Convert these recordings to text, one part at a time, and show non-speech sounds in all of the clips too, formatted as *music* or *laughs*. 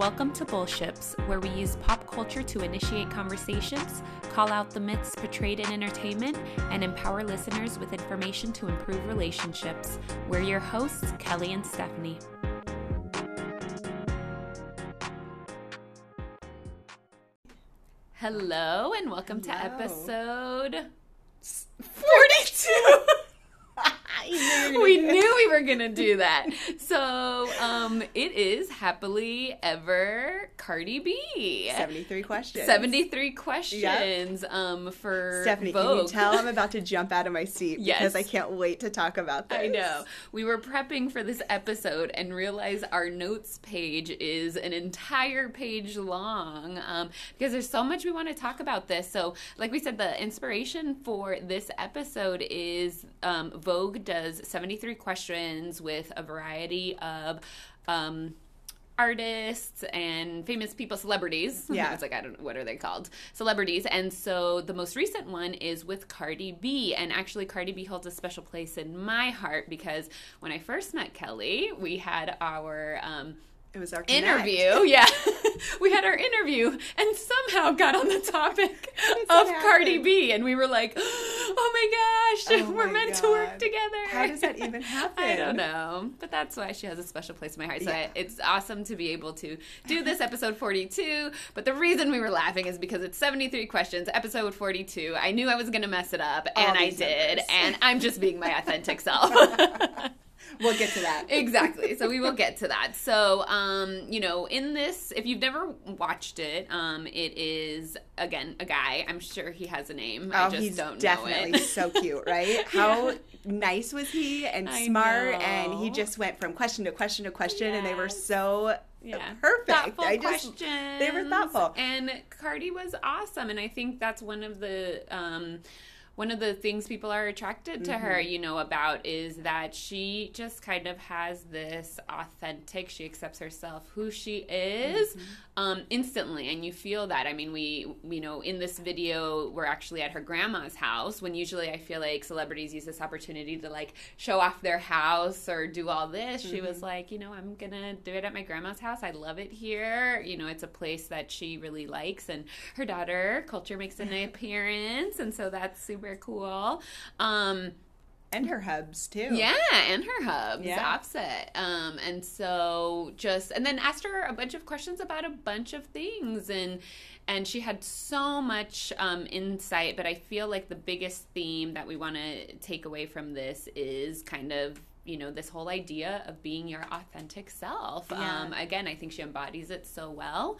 Welcome to Bullships, where we use pop culture to initiate conversations, call out the myths portrayed in entertainment, and empower listeners with information to improve relationships. We're your hosts, Kelly and Stephanie. Hello, and welcome to Hello. episode 42. *laughs* *laughs* *laughs* we *laughs* knew we were gonna do that. So, um, it is happily ever Cardi B. 73 questions. 73 questions um for Stephanie, Vogue. can you tell I'm *laughs* about to jump out of my seat Yes. because I can't wait to talk about this. I know. We were prepping for this episode and realized our notes page is an entire page long um, because there's so much we want to talk about this. So, like we said, the inspiration for this episode is um, Vogue does 73 questions with a variety of. Um, artists and famous people, celebrities. *laughs* Yeah. it's like I don't know what are they called, celebrities. And so the most recent one is with Cardi B, and actually Cardi B holds a special place in my heart because when I first met Kelly, we had our um, It was our interview. Yeah, *laughs* we had our interview, and somehow got on the topic *laughs* of Cardi? B, and we were like, *gasps* "Oh my gosh, Oh we're my meant to work together." How does that even happen? *laughs* I don't know, but that's why she has a special place in my heart. So Yeah. I, it's awesome to be able to do this episode 42. But the reason we were laughing is because it's 73 questions, episode 42. I knew I was going to mess it up, and I did. numbers. And I'm just being my authentic self. *laughs* We'll get to that. *laughs* exactly. So we will get to that. So, um, you know, in this, if you've never watched it, um, it is again a guy. I'm sure he has a name. I Oh, just he's don't definitely know it. so *laughs* cute, right? How nice was he and I smart? And he just went from question to question to question, and they were so yeah. perfect. Thoughtful I just questions. they were thoughtful. And Cardi was awesome. And I think that's one of the um one of the things people are attracted to her, Mm-hmm. you know, about is that she just kind of has this authentic, she accepts herself who she is Mm-hmm. um, instantly. And you feel that. I mean, we, you know, in this video, we're actually at her grandma's house when usually I feel like celebrities use this opportunity to like show off their house or do all this. She Mm-hmm. was like, you know, I'm going to do it at my grandma's house. I love it here. You know, it's a place that she really likes. And her daughter, Culture, makes an *laughs* appearance. And so that's super cool. Um, and her hubs too. yeah, and her hubs, Yeah. offset. Um, and so just and then asked her a bunch of questions about a bunch of things and and she had so much um, insight, but I feel like the biggest theme that we want to take away from this is kind of you know this whole idea of being your authentic self. Yeah. Um, again, I think she embodies it so well.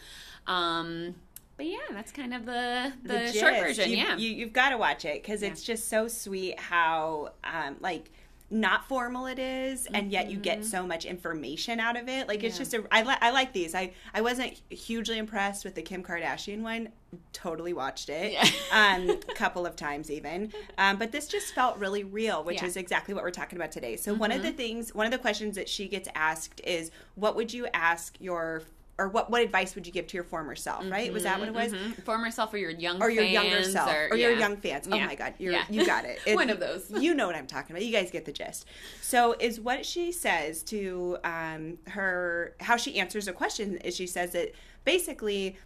Um, but yeah, that's kind of the the, short version. You, yeah, you, you've got to watch it because Yeah. it's just so sweet how um, like not formal it is, and yet you get so much information out of it. Like it's Mm-hmm. Just a I, li- I like these. I I wasn't hugely impressed with the Kim Kardashian one. Totally watched it Yeah. *laughs* um, a couple of times even, um, but this just felt really real, which Yeah. Mm-hmm. is exactly what we're talking about today. So one of the things, one of the questions that she gets asked is, "What would you ask your?" Or what, what advice would you give to your former self? Right? Was that what it was? Mhm. former self or your young or your younger self or, or, your young fans. Oh my god, you're, Yeah. you got it. *laughs* It- One of those. *laughs* You know what I'm talking about. You guys get the gist. So is what she says to um, her how she answers a question is she says that basically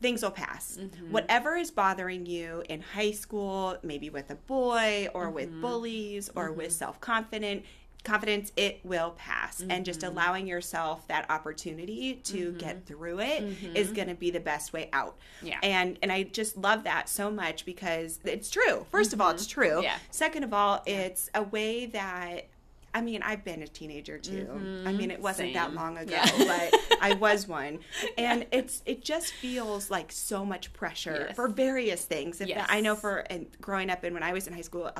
things will pass. Mm-hmm. Whatever is bothering you in high school, maybe with a boy or Mm-hmm. with bullies or with self-confident confidence it will pass and just Mm-hmm. allowing yourself that opportunity to get through it is going to be the best way out Mm-hmm. Yeah. and and i just love that so much because it's true first of all it's true Mm-hmm. Yeah. second of all it's a way that I mean, I've been a teenager too. I mean, it wasn't that Mm-hmm. Long ago, Yeah. but I *laughs* was one, and it's it just feels like so much pressure Yes. for various things. Yes. I know for and growing up and when I was in high school,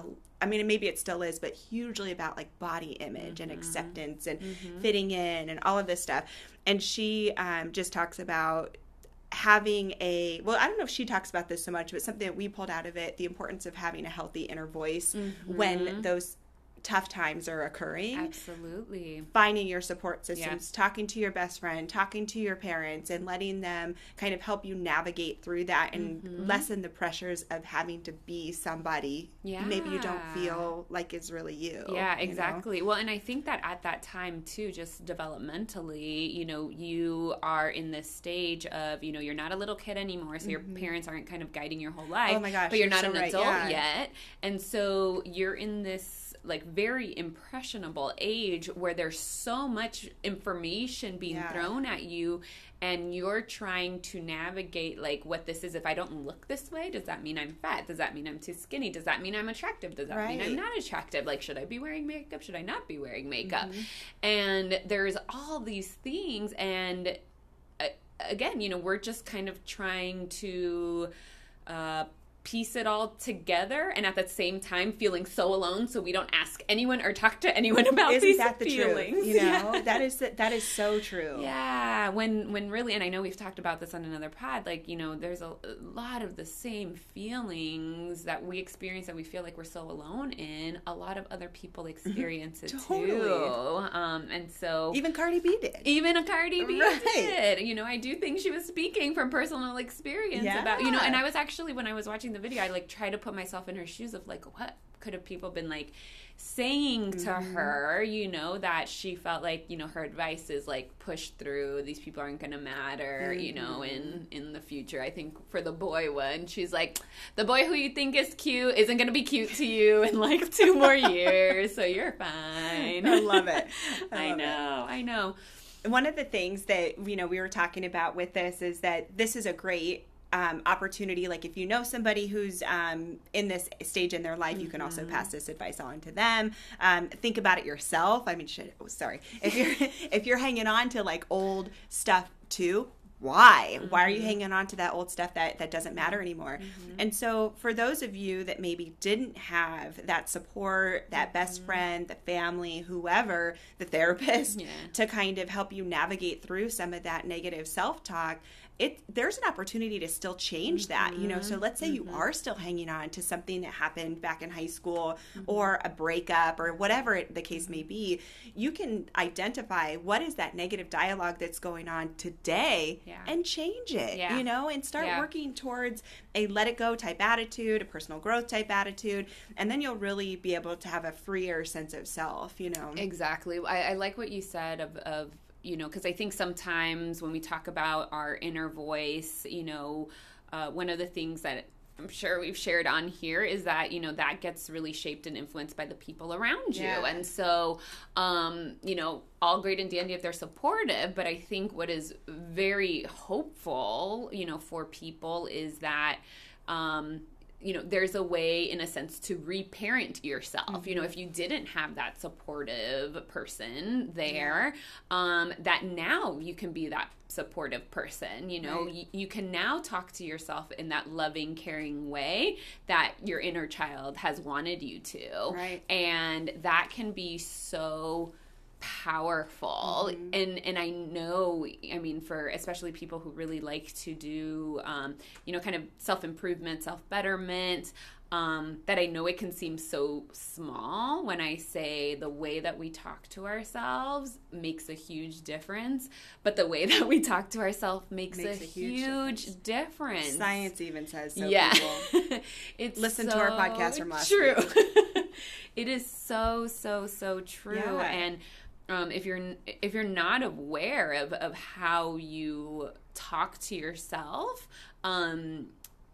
I mean, maybe it still is, but hugely about like body image and Mm-hmm. acceptance and fitting in and all of this stuff. And she um, just talks about having a well i don't know if she talks about this so much but something that we pulled out of it the importance of having a healthy inner voice Mm-hmm. when those tough times are occurring Absolutely. finding your support systems talking to your best friend talking to your parents and letting them kind of help you navigate through that and Mm-hmm. lessen the pressures of having to be somebody yeah. maybe you don't feel like is really you Yeah, you know? exactly. Well, and I think that at that time too, just developmentally, you know, you are in this stage of, you know, you're not a little kid anymore, so your parents aren't kind of guiding your whole life. Mm-hmm. Oh my gosh, but you're you're not so an right, adult yeah. yet, and so you're in this like very impressionable age where there's so much information being Yeah. thrown at you and you're trying to navigate like what this is. If i don't look this way does that mean i'm fat? Does that mean i'm too skinny? Does that mean i'm attractive? Does that mean i'm not attractive? Like should i be wearing makeup? Should i not be wearing makeup? Mm-hmm. and there's all these things. And uh, again you know we're just kind of trying to uh piece it all together and at the same time feeling so alone so we don't ask anyone or talk to anyone about isn't these that the feelings truth you *laughs* know Yeah. that is that is so true Yeah, when when really, and I know we've talked about this on another pod. Like you know, there's a, a lot of the same feelings that we experience that we feel like we're so alone in. A lot of other people experience it Totally. too. Um, and so even cardi b did even a Cardi B Right. did. You know, I do think she was speaking from personal experience about you know, and I was actually when I was watching the video, I like try to put myself in her shoes of like what could have people been like saying to Mm-hmm. her, you know, that she felt like, you know, her advice is like push through, these people aren't gonna matter, you know, in Mm-hmm. in the future. I think for the boy one, she's like, the boy who you think is cute isn't gonna be cute to you in like two *laughs* more years, so you're fine. I love it. *laughs* I I, love it. know, I know. one of the things that you know we were talking about with this is that this is a great um, opportunity. Like if you know somebody who's um, in this stage in their life you can also pass this advice on to them. Um, think about it yourself. I mean shit oh, sorry. If you're *laughs* *laughs* if you're hanging on to like old stuff too why? Why are you hanging on to that old stuff that that doesn't matter anymore? And so for those of you that maybe didn't have that support that best friend the family whoever the therapist Yeah. to kind of help you navigate through some of that negative self-talk it there's an opportunity to still change that you know so mm-hmm. let's say you mm-hmm. are still hanging on to something that happened back in high school mm-hmm. or a breakup or whatever it, the case may be you can identify what is that negative dialogue that's going on today Yeah. and change it Yeah. you know and start Yeah. working towards a let it go type attitude a personal growth type attitude and then you'll really be able to have a freer sense of self you know Exactly. I, I like what you said of, of you know, because I think sometimes when we talk about our inner voice, you know, uh, one of the things that I'm sure we've shared on here is that, you know, that gets really shaped and influenced by the people around you. Yeah. And so, um, you know, all great and dandy if they're supportive, but I think what is very hopeful, you know, for people is that, um, you know, there's a way, in a sense, to reparent yourself. You know, if you didn't have that supportive person there, um, that now you can be that supportive person. You know, Right. you, you can now talk to yourself in that loving, caring way that your inner child has wanted you to. Right. And that can be so powerful. And and i know i mean for especially people who really like to do um, you know kind of self-improvement self-betterment um, that i know it can seem so small when i say the way that we talk to ourselves makes a huge difference but the way *laughs* that we talk to ourselves makes, Makes a, a huge huge difference, science even says so yeah. *laughs* it's Listen to our podcast from last true. *laughs* it is so so so true. Yeah. and um, if you're if you're not aware of, of how you talk to yourself um,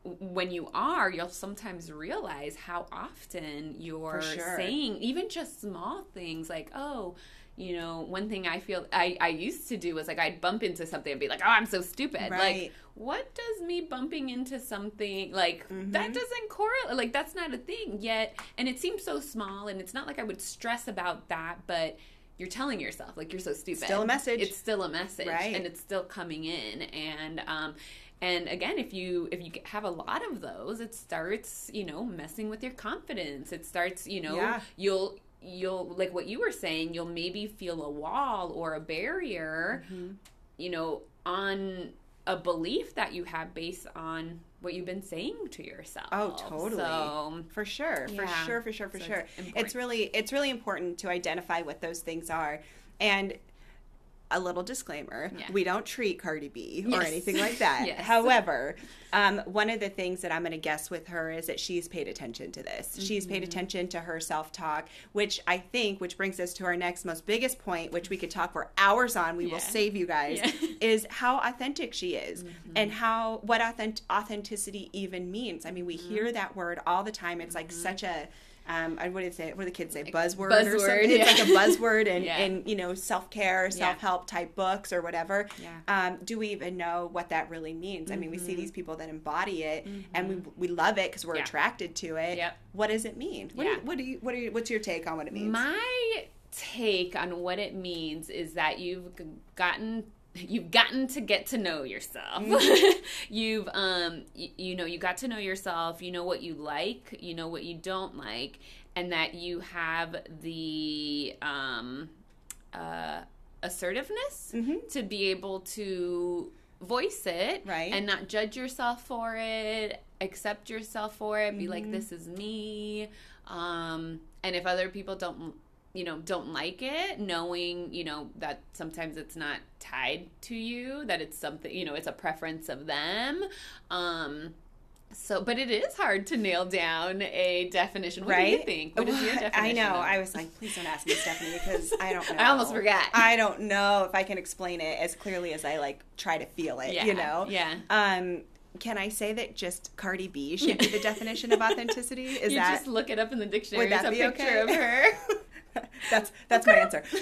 when you are you'll sometimes realize how often you're sure. saying even just small things like oh you know one thing i feel i i used to do was like i'd bump into something and be like oh i'm so stupid like what does me bumping into something like Mm-hmm. that doesn't correlate like that's not a thing yet and it seems so small and it's not like i would stress about that but you're telling yourself like you're so stupid Still a message. it's still a message Right. and it's still coming in and um and again if you if you have a lot of those it starts you know messing with your confidence it starts you know Yeah. you'll you'll like what you were saying you'll maybe feel a wall or a barrier Mm-hmm. you know on a belief that you have based on what you've been saying to yourself. Oh, totally. So, for sure, for Yeah. sure, for sure, for So sure. it's It's, really it's really important to identify what those things are. And a little disclaimer: Yeah. we don't treat Cardi B or anything like that. *laughs* Yes. However, um, one of the things that I'm going to guess with her is that she's paid attention to this. She's Mm-hmm. paid attention to her self talk, which I think, which brings us to our next most biggest point, which we could talk for hours on. We Yeah. will save you guys. Yeah. Mm-hmm. *laughs* Is how authentic she is, and how what authentic authenticity even means. I mean, we Mm-hmm. hear that word all the time. It's like such a um, I- what did it say? What do the kids say? Buzzword, or buzzword, something. yeah. It's like a buzzword *laughs* in, Yeah. in you know self care, self help type books or whatever. Yeah. Um, do we even know what that really means? I mean, we see these people that embody it, and we we love it because we're Mm-hmm. Yeah. attracted to it. Yep. What does it mean? What, Yeah. do you, what do you what do you what's your take on what it means? My take on what it means is that you've gotten you've gotten to get to know yourself. *laughs* you've um you, you know you got to know yourself, you know what you like, you know what you don't like and that you have the um uh assertiveness to be able to voice it Right. and not judge yourself for it accept yourself for it be like this is me um and if other people don't you know don't like it knowing you know that sometimes it's not tied to you that it's something you know it's a preference of them um so but it is hard to nail down a definition what right? do you think what is your definition I know. of- I was like, please don't ask me, Stephanie, because I don't know. *laughs* I almost forgot. I don't know if I can explain it as clearly as I like try to feel it. Yeah, You know. yeah. Um. Can I say that just Cardi B should be the *laughs* definition of authenticity? Is you that just look it up in the dictionary would that be okay? of her *laughs* *laughs* that's that's my answer. *laughs*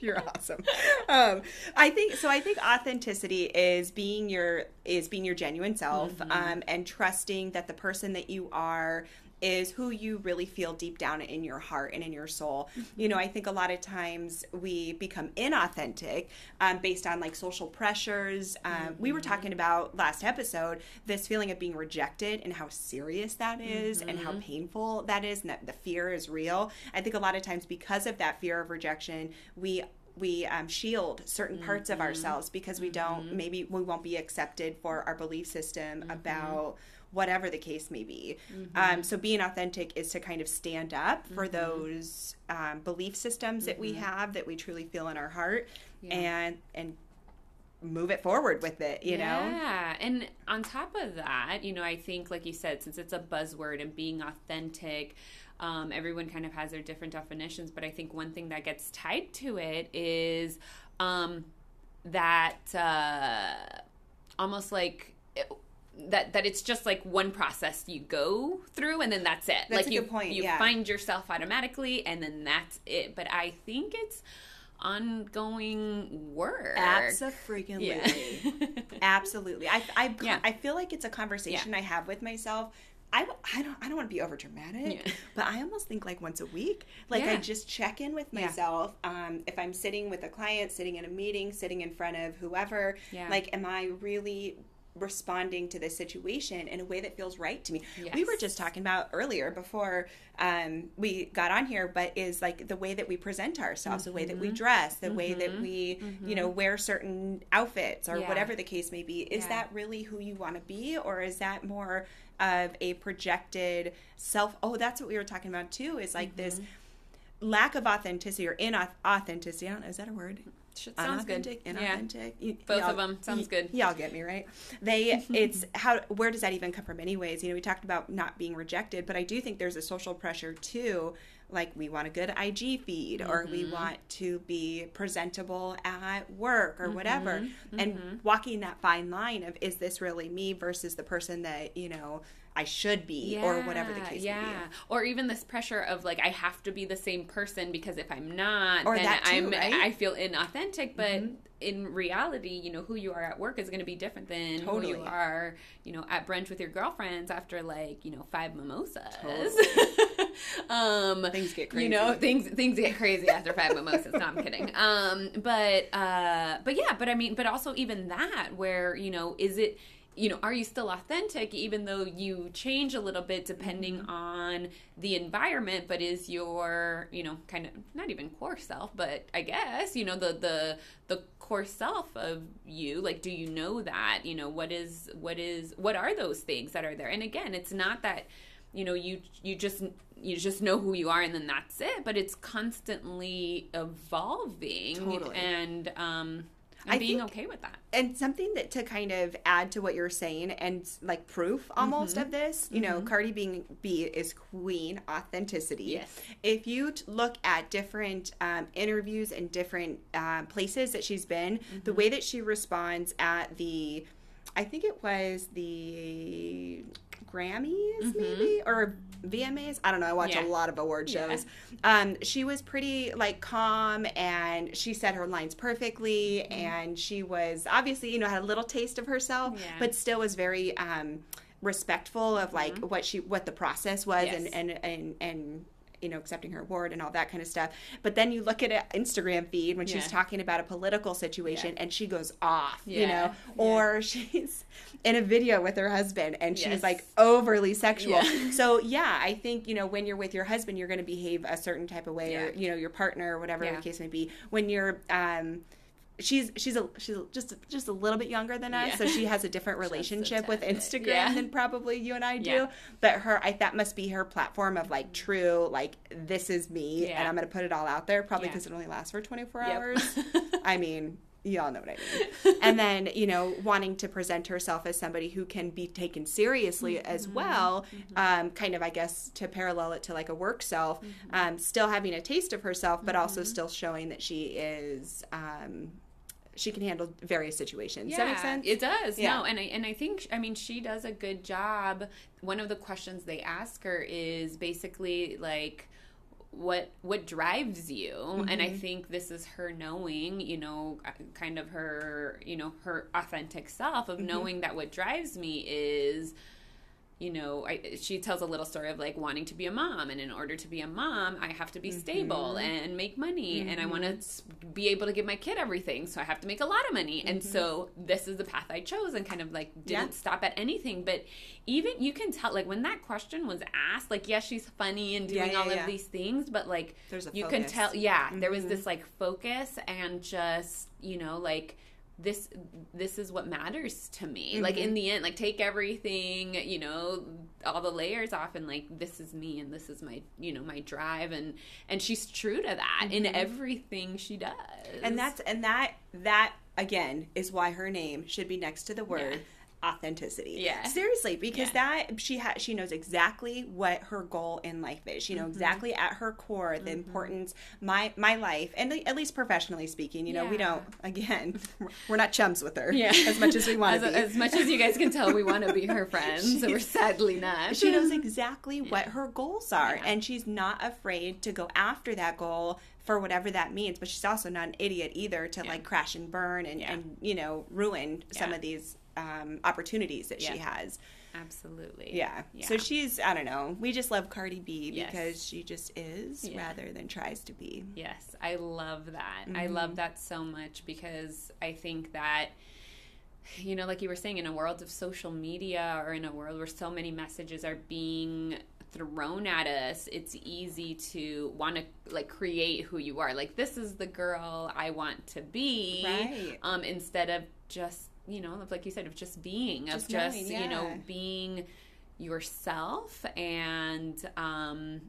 You're awesome. Um, I think so. I think authenticity is being your is being your genuine self, Mm-hmm. um, and trusting that the person that you are is who you really feel deep down in your heart and in your soul. Mm-hmm. You know, I think a lot of times we become inauthentic um, based on like social pressures. Um, We were Mm-hmm. talking about last episode this feeling of being rejected and how serious that is and Mm-hmm. how painful that is, and that the fear is real. I think a lot of times because of that fear of rejection, we we um, shield certain parts Mm-hmm. of ourselves because we don't maybe we won't be accepted for our belief system Mm-hmm. about whatever the case may be. Um, so being authentic is to kind of stand up for Mm-hmm. those um, belief systems that we have that we truly feel in our heart, and and move it forward with it. You know. Yeah. And on top of that, you know, I think, like you said, since it's a buzzword and being authentic, um, everyone kind of has their different definitions. But I think one thing that gets tied to it is um, that uh, almost like. It, that that it's just like one process you go through and then that's it. That's like a you good point, you yeah. find yourself automatically and then that's it. But I think it's ongoing work. Absolutely. Yeah. *laughs* Absolutely. I, I, Yeah. I feel like it's a conversation I have with myself. I, I don't I don't want to be over dramatic, Yeah. *laughs* but I almost think like once a week. Like I just check in with Yeah. myself. Um, if I'm sitting with a client, sitting in a meeting, sitting in front of whoever, Yeah. like am I really responding to this situation in a way that feels right to me? We were just talking about earlier before um, we got on here, but is like the way that we present ourselves, the way that Mm-hmm. we dress, the way that we, you know, wear certain outfits or Yeah. whatever the case may be. Is Yeah. that really who you want to be, or is that more of a projected self? Oh, that's what we were talking about too. Is like this Mm-hmm. Lack of authenticity or inauthenticity. I don't know, is that a word? Sounds good. Unauthentic, Yeah. inauthentic. You- Both of 'em. Sounds y- good. Y'all get me right. They, *laughs* it's how. Where does that even come from? Anyways, you know, we talked about not being rejected, but I do think there's a social pressure too. Like we want a good IG feed, or Mm-hmm. we want to be presentable at work, or whatever. Mm-hmm. And walking that fine line of is this really me versus the person that you know I should be, or whatever the case yeah. may be. Or even this pressure of like I have to be the same person because if I'm not, Or then too, I'm right? Mm-hmm. I feel inauthentic. But in reality, you know, who you are at work is going to be different than who you are, you know, at brunch with your girlfriends after like you know five mimosas. *laughs* um, Things get crazy. You know, things things get crazy after five mimosas. No, I'm kidding. Um, but uh, but yeah, but I mean, but also even that, where you know, is it you know, are you still authentic even though you change a little bit depending Mm-hmm. on the environment? But is your, you know, kind of not even core self, but I guess, you know, the the the core self of you, like do you know that? You know, what is what is what are those things that are there? And again, it's not that you know you you just you just know who you are and then that's it but it's constantly evolving Totally. and um and I being think- okay with that. and something that to kind of add to what you're saying and like proof almost of this you know cardi being b is queen authenticity. Yes. if you t- look at different um, interviews and different um, places that she's been the way that she responds at the i think it was the grammys maybe or vmas i don't know i watch Yeah. a lot of award Yeah. shows um, she was pretty like calm and she said her lines perfectly and she was obviously you know had a little taste of herself Yeah. but still was very um, respectful of like what she what the process was Yes. and, and and and you know accepting her award and all that kind of stuff but then you look at an instagram feed when she's talking about a political situation Yeah. and she goes off you know Yeah. or *laughs* she's in a video with her husband and she's Yes. like overly sexual Yeah. *laughs* so yeah i think you know when you're with your husband you're going to behave a certain type of way or you know your partner or whatever Yeah. the case may be when you're um she's she's a she's just just a little bit younger than us Yeah. so she *laughs* has a different relationship with instagram Yeah. than probably you and i do Yeah. but her I, that must be her platform of like true like this is me and i'm gonna put it all out there probably because it only lasts for 24 Yep. hours *laughs* i mean you all know what i mean *laughs* and then you know wanting to present herself as somebody who can be taken seriously as Mm-hmm. well um, kind of i guess to parallel it to like a work self Mm-hmm. um, still having a taste of herself but also still showing that she is um, she can handle various situations does that make sense It does. Yeah. No, and I and I think I mean she does a good job. One of the questions they ask her is basically like what what drives you and Mm-hmm. i think this is her knowing you know uh, kind of her you know her authentic self Mm-hmm. of knowing that what drives me is you know, I, she tells a little story of like wanting to be a mom, and in order to be a mom, I have to be mm-hmm. stable and make money, and I want to mm-hmm. be able to give my kid everything, so I have to make a lot of money, and mm-hmm. so this is the path I chose, and kind of like didn't Yeah. stop at anything. But even you can tell, like when that question was asked, like yes, she's funny and doing Yeah, yeah, all yeah. of these things, but like There's a you can tell, yeah, there was this like focus and just you know like this this is what matters to me like Mm-hmm. in the end like take everything you know all the layers off and like this is me and this is my you know my drive and and she's true to that in everything she does Mm-hmm. and that's and that that again is why her name should be next to the word authenticity Yeah. seriously because Yeah. that she ha- she knows exactly what her goal in life is she knows Mm-hmm. exactly at her core the importance my my life and at least professionally speaking you know we don't again *laughs* we're not chums with her yeah as much as we want as, to be as much as you guys can tell we want to be her *laughs* friends so we're sadly not she knows exactly what her goals are Yeah. and she's not afraid to go after that goal for whatever that means but she's also not an idiot either to Yeah. like crash and burn and, Yeah. and you know ruin some of these um, opportunities that she has absolutely yeah. yeah so she's i don't know we just love cardi b Yes. because she just is Yeah. rather than tries to be Yes, I love that. I Mm-hmm. love that so much because I think that you know, like you were saying, in a world of social media or in a world where so many messages are being thrown at us, it's easy to want to like create who you are. Like this is the girl I want to be, Right. um, instead of just you know, of like you said, of just being, Just of just knowing, you know, being yourself and um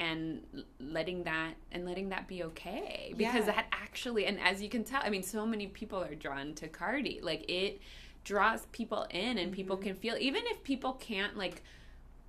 and letting that and letting that be okay because Yeah. that actually and as you can tell i mean so many people are drawn to cardi like it draws people in and people Mm-hmm. can feel even if people can't like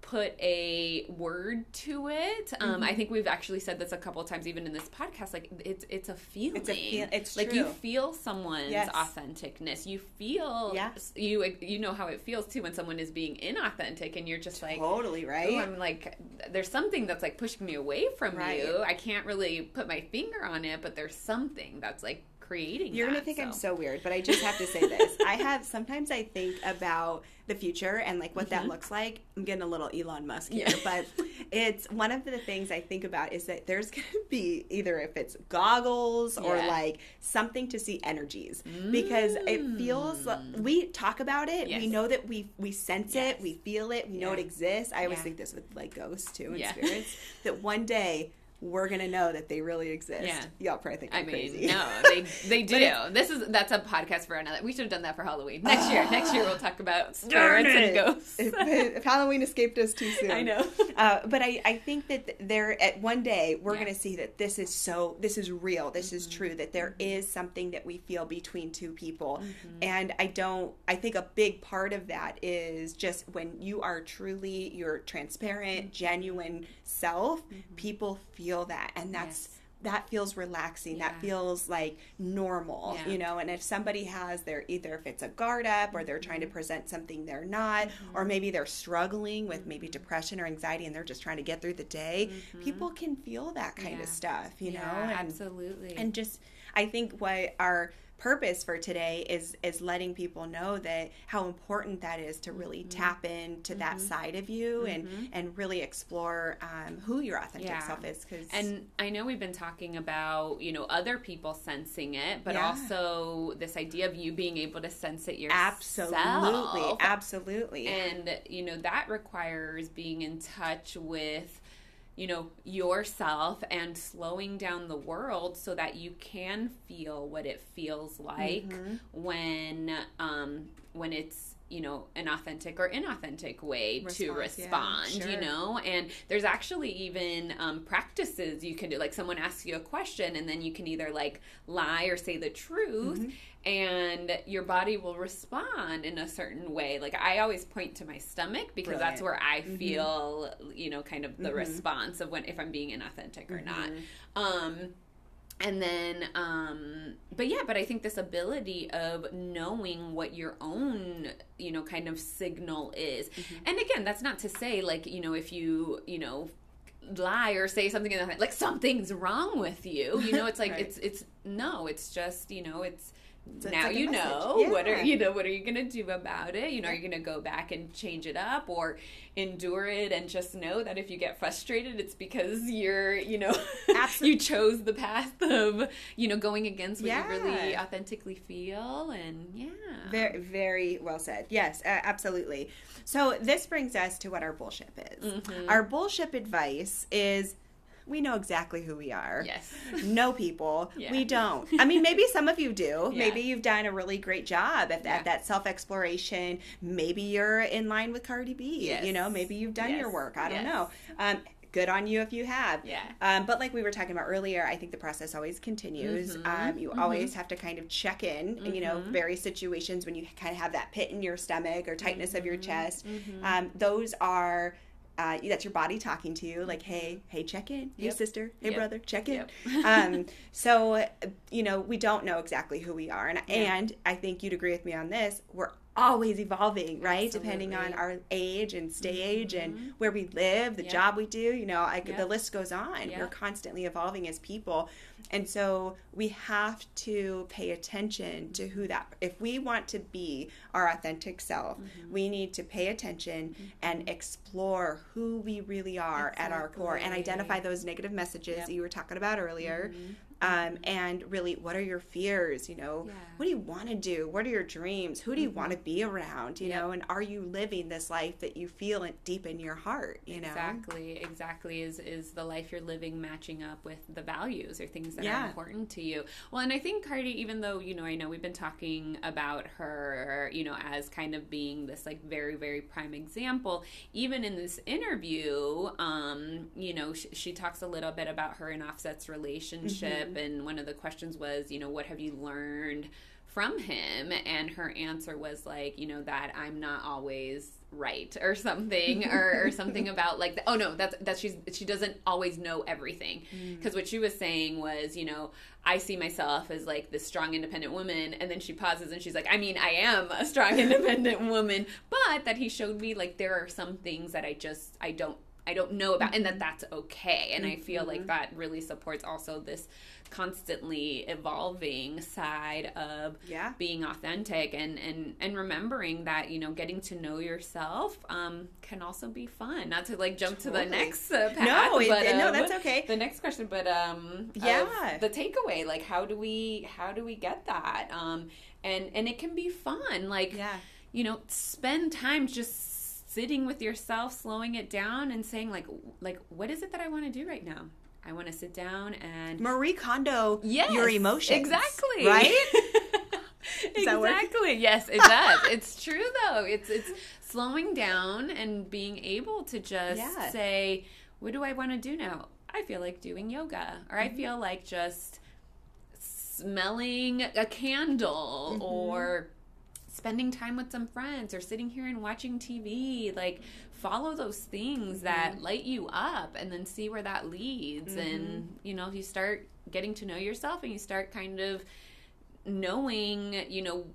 put a word to it um Mm-hmm. i think we've actually said this a couple of times even in this podcast like it's it's a feeling It's a feel- it's like you feel someone's Yes. authenticness you feel Yeah. you you know how it feels too when someone is being inauthentic and you're just like totally right I'm like, there's something that's like pushing me away from Right. you. I can't really put my finger on it, but there's something that's like creating. You're that, gonna think so. I'm so weird, but I just have to say this. *laughs* I have sometimes I think about the future and like what that looks like. I'm getting a little Elon Musk here, Mm-hmm. Yeah. but *laughs* it's one of the things I think about is that there's gonna *laughs* be either if it's goggles or like something to see energies because it feels we talk about it. We Mm. Know that we we sense Yes. it, we feel it, we know it exists. I always Yeah. think this with like ghosts too and Yeah. spirits that one day we're gonna know that they really exist. Yeah. Y'all probably think I I'm mean, crazy. no, *laughs* they they do. This is that's a podcast for another. We should have done that for Halloween next year. Next year we'll talk about spirits and ghosts. if, if Halloween escaped us too soon. *laughs* I know. Uh, but I, I think that there at one day we're Yeah. Mm-hmm. going to see that this is so this is real this is true that there is something that we feel between two people Mm-hmm. and I don't I think a big part of that is just when you are truly your transparent Mm-hmm. genuine self people feel that and that's Yes. that feels relaxing that feels like normal Yeah. you know and if somebody has their either if it's a guard up or they're trying Mm-hmm. to present something they're not or maybe they're struggling with maybe depression or anxiety and they're just trying to get through the day people can feel that kind Mm-hmm. Yeah. of stuff you know and, absolutely. and just i think what our purpose for today is is letting people know that how important that is to really Mm-hmm. tap into that side of you and and really explore um, who your authentic Yeah. self is because And I know we've been talking about, you know, other people sensing it, but Yeah. also this idea of you being able to sense it yourself. absolutely absolutely And, you know, that requires being in touch with, you know, yourself and slowing down the world so that you can feel what it feels like Mm-hmm. when um when it's you know an authentic or inauthentic way to Response, yeah, respond you know and there's actually even um, practices you can do like someone asks you a question and then you can either like lie or say the truth Mm-hmm. And your body will respond in a certain way. Like i always point to my stomach because that's where i Mm-hmm. feel you know kind of the response of when if i'm being inauthentic or not. Um and then um but yeah but i think this ability of knowing what your own you know kind of signal is. And again that's not to say like you know if you you know lie or say something like something's wrong with you. You know it's like *laughs* Right. it's it's no it's just you know it's It's now like you message. know what are you know what are you gonna do about it you know are you gonna go back and change it up or endure it and just know that if you get frustrated it's because you're you know *laughs* you chose the path of you know going against what Yeah. you really authentically feel and yeah Very, very well said. Yes, uh, absolutely. So this brings us to what our bullshit is. Mm-hmm. Our bullshit advice is we know exactly who we are. yes *laughs* No people. Yeah. We don't. I mean, maybe some of you do. Yeah. Maybe you've done a really great job at, Yeah. at that self exploration. Maybe you're in line with Cardi B. Yes. You know, maybe you've done your work. I don't Yes. know. Um, good on you if you have. Yeah. Um, but like we were talking about earlier, I think the process always continues. Mm-hmm. Um, you always have to kind of check in. You know, various situations when you kind of have that pit in your stomach or tightness of your Mm-hmm. chest. Um, those are. Uh, that's your body talking to you, like, "Hey, hey, check in. Hey, Yep. sister. Hey, Yep. brother, check in." Yep. *laughs* um, so, you know, we don't know exactly who we are, and and I think you'd agree with me on this. We're always evolving, right? Depending on our age and stage and mm-hmm. where we live, the job we do. You know, I, the list goes on. We're constantly evolving as people, and so we have to pay attention to mm-hmm. who that. If we want to be our authentic self, Mm-hmm. we need to pay attention mm-hmm. and explore who we really are at our core and identify those negative messages Yep. that you were talking about earlier. Mm-hmm. Um, and really, what are your fears? You know, Yeah. what do you want to do? What are your dreams? Who do you want to be around? You Yep. know, and are you living this life that you feel deep in your heart? You know, Exactly, exactly. Is is the life you're living matching up with the values or things that Yeah. are important to you? Well, and I think Cardi, even though you know, I know we've been talking about her, you know, as kind of being this like very, very prime example. Even in this interview, um, you know, she, she talks a little bit about her and Offset's relationship, Mm-hmm. And one of the questions was, you know, what have you learned? from him and her answer was like you know that i'm not always right or something or, or *laughs* something about like the, oh no that's that she's she doesn't always know everything mm. because what she was saying was you know i see myself as like this strong independent woman and then she pauses and she's like i mean i am a strong *laughs* independent woman but that he showed me like there are some things that i just i don't I don't know about, and that mm-hmm. that's okay. And I feel like mm-hmm. that really supports also this constantly evolving side of Yeah. being authentic and and and remembering that you know getting to know yourself um, can also be fun. Not to like jump to the next uh, path, No, it- but, no, um, that's okay. The next question, but um, Yeah. the takeaway, like how do we how do we get that? Um, and and it can be fun, like Yeah. you know, spend time just sitting with yourself, slowing it down, and saying like like what is it that I want to do right now? I want to sit down and Marie Kondo Yes, your emotions. Exactly. Right? *laughs* exactly. Yes, it does. *laughs* it's true though. It's it's slowing down and being able to just Yeah. say, what do I want to do now? I feel like doing yoga or Mm-hmm. I feel like just smelling a candle Mm-hmm. or spending time with some friends or sitting here and watching TV like follow those things that Mm-hmm. light you up and then see where that leads and you know if you start getting to know yourself and you start kind of knowing you know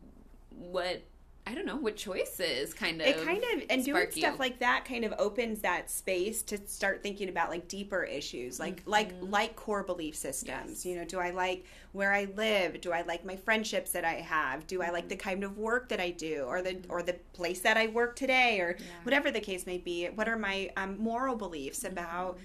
what I don't know what choices kind of it kind of and doing stuff you. like that kind of opens that space to start thinking about like deeper issues like like like core belief systems Mm-hmm. Yes. you know do i like where i live do i like my friendships that i have do i like the kind of work that i do or the or the place that i work today or whatever the case may be what are my um, moral beliefs Mm-hmm.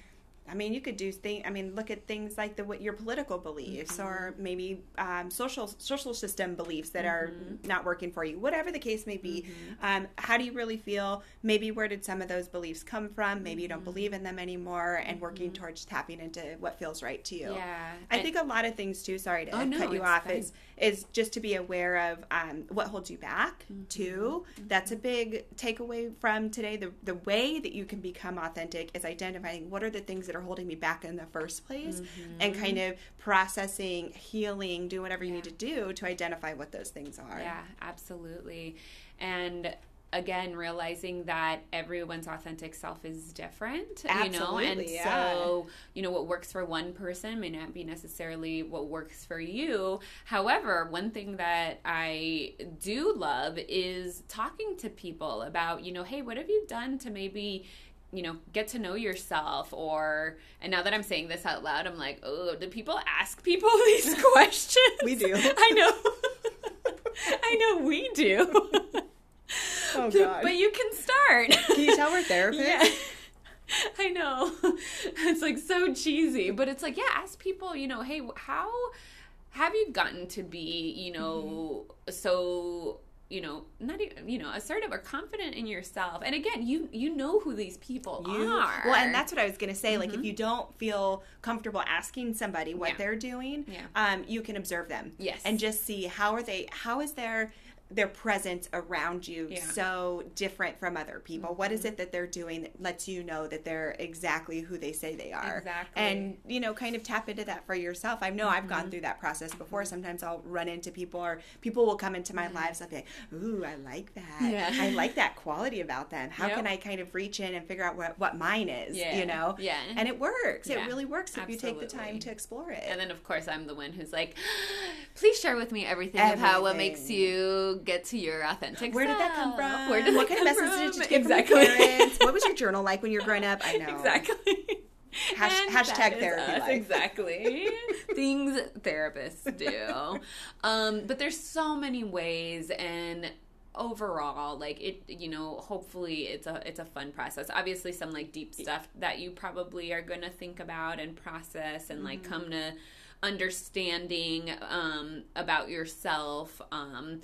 I mean, you could do things. I mean, look at things like the what your political beliefs, or Mm-hmm. maybe um, social social system beliefs that are Mm-hmm. not working for you. Whatever the case may be, um, how do you really feel? Maybe where did some of those beliefs come from? Maybe you Mm-hmm. don't believe in them anymore, and working towards tapping into what feels right to you. yeah I think a lot of things too. Sorry to Oh, no, cut you off. fine. Is is just to be aware of um, what holds you back Mm-hmm. too. That's a big takeaway from today. The the way that you can become authentic is identifying what are the things that are holding me back in the first place, Mm-hmm. and kind of processing, healing, do whatever you need to do to identify what those things are. Yeah, absolutely. And again, realizing that everyone's authentic self is different, you know, and yeah. so, you know, what works for one person may not be necessarily what works for you. However, one thing that I do love is talking to people about, you know, hey, what have you done to maybe you know, get to know yourself or and now that I'm saying this out loud, I'm like, oh, do people ask people *laughs* these questions? *laughs* We do. *laughs* I know. I know we do. Oh *laughs* God. But you can start. Can you tell we're *laughs* therapists? Yeah. *laughs* I know. It's like so cheesy, but it's like, yeah, ask people, you know, hey, how have you gotten to be, you know, so you know, not even, you know, assertive or confident in yourself. And again, you you know who these people You, are. well, and that's what I was going to say. Like, if you don't feel comfortable asking somebody what Yeah. they're doing, Yeah. um, you can observe them, Yes. and just see how are they, how is their their presence around you Yeah. Mm-hmm. so different from other people? What is it that they're doing that lets you know that they're exactly who they say they are? Exactly. Mm-hmm. and you know, kind of tap into that for yourself. I know I've gone through that process before. Sometimes I'll run into people, or people will come into my lives. I'll be like, "Ooh, I like that. Yeah. I like that quality about them. How Yep. can I kind of reach in and figure out what, what mine is, Yeah. you know? Yeah. And it works. Yeah. It really works if you take the time to explore it. And then, of course, I'm the one who's like, please share with me everything, of how what makes you get to your authentic Where did that come from? Where did what kind of from? did you get exactly. from your parents? what was *laughs* your journal like when you were growing up? I know. Exactly. Hash- hashtag therapy life. Exactly. *laughs* Things therapists do. Um, but there's so many ways and overall like it you know hopefully it's a it's a fun process obviously some like deep stuff that you probably are going to think about and process and like come to understanding um about yourself um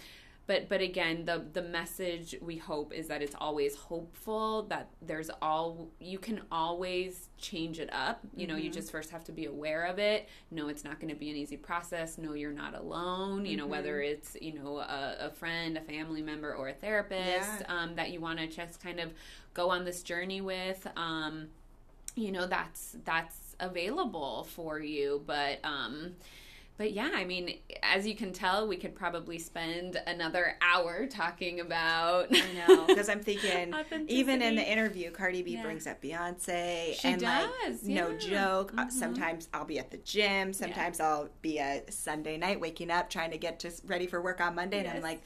but but again the the message we hope is that it's always hopeful that there's all you can always change it up. You know you just first have to be aware of it. No it's not going to be an easy process. No you're not alone you know whether it's you know a, a friend a family member or a therapist Yeah. um, that you want to just kind of go on this journey with um, you know that's that's available for you. But um but yeah i mean as you can tell we could probably spend another hour talking about I *laughs* know because I'm thinking even in the interview, Cardi B Yeah. brings up Beyonce, She and like does, no joke. uh, Mhm. Sometimes I'll be at the gym. Sometimes I'll be a Sunday night waking up trying to get just ready for work on Monday, and I'm like.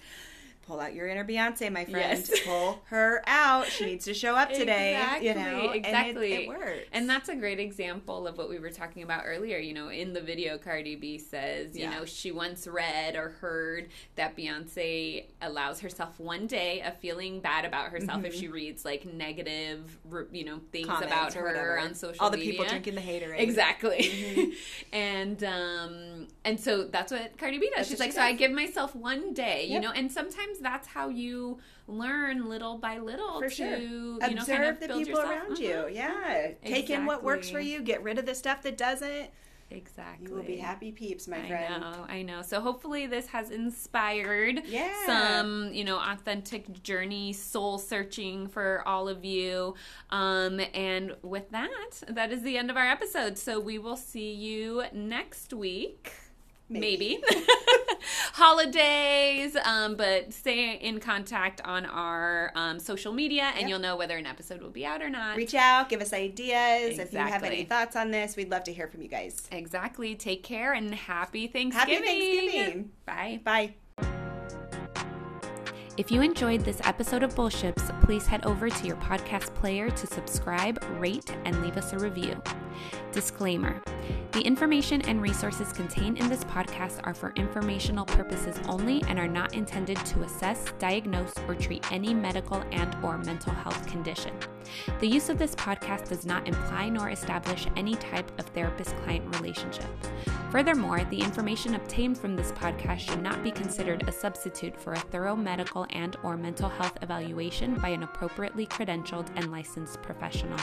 Pull out your inner Beyonce, my friend. Yes. *laughs* Pull her out. She needs to show up today. Exactly, you know, exactly. And it, it works. And that's a great example of what we were talking about earlier. You know, in the video, Cardi B says, you know, she once read or heard that Beyonce allows herself one day of feeling bad about herself if she reads like negative, you know, things Mm-hmm. Comments about her on social media. all the media. people drinking the haterade. Exactly. *laughs* and um and so that's what Cardi B does. That's She's like, she so I give myself one day, you Yep. know, and sometimes that's how you learn little by little For to sure. you Observe know kind of the people yourself. around Mhm. you. Yeah. Take in what works for you. Get rid of the stuff that doesn't. Exactly. You will be happy peeps, my I friend. know, I know. So hopefully this has inspired Yeah. some, you know, authentic journey, soul searching for all of you. Um, and with that, that is the end of our episode. So we will see you next week. Maybe. Maybe. *laughs* Holidays, um, but stay in contact on our um, social media and Yep. you'll know whether an episode will be out or not. Reach out, give us ideas. If you have any thoughts on this, we'd love to hear from you guys. Exactly. Take care and happy Thanksgiving. Happy Thanksgiving. Bye. Bye. If you enjoyed this episode of Bullships, please head over to your podcast player to subscribe, rate, and leave us a review. Disclaimer The information and resources contained in this podcast are for informational purposes only and are not intended to assess, diagnose, or treat any medical and or mental health condition. The use of this podcast does not imply nor establish any type of therapist-client relationship. Furthermore, the information obtained from this podcast should not be considered a substitute for a thorough medical and or mental health evaluation by an appropriately credentialed and licensed professional.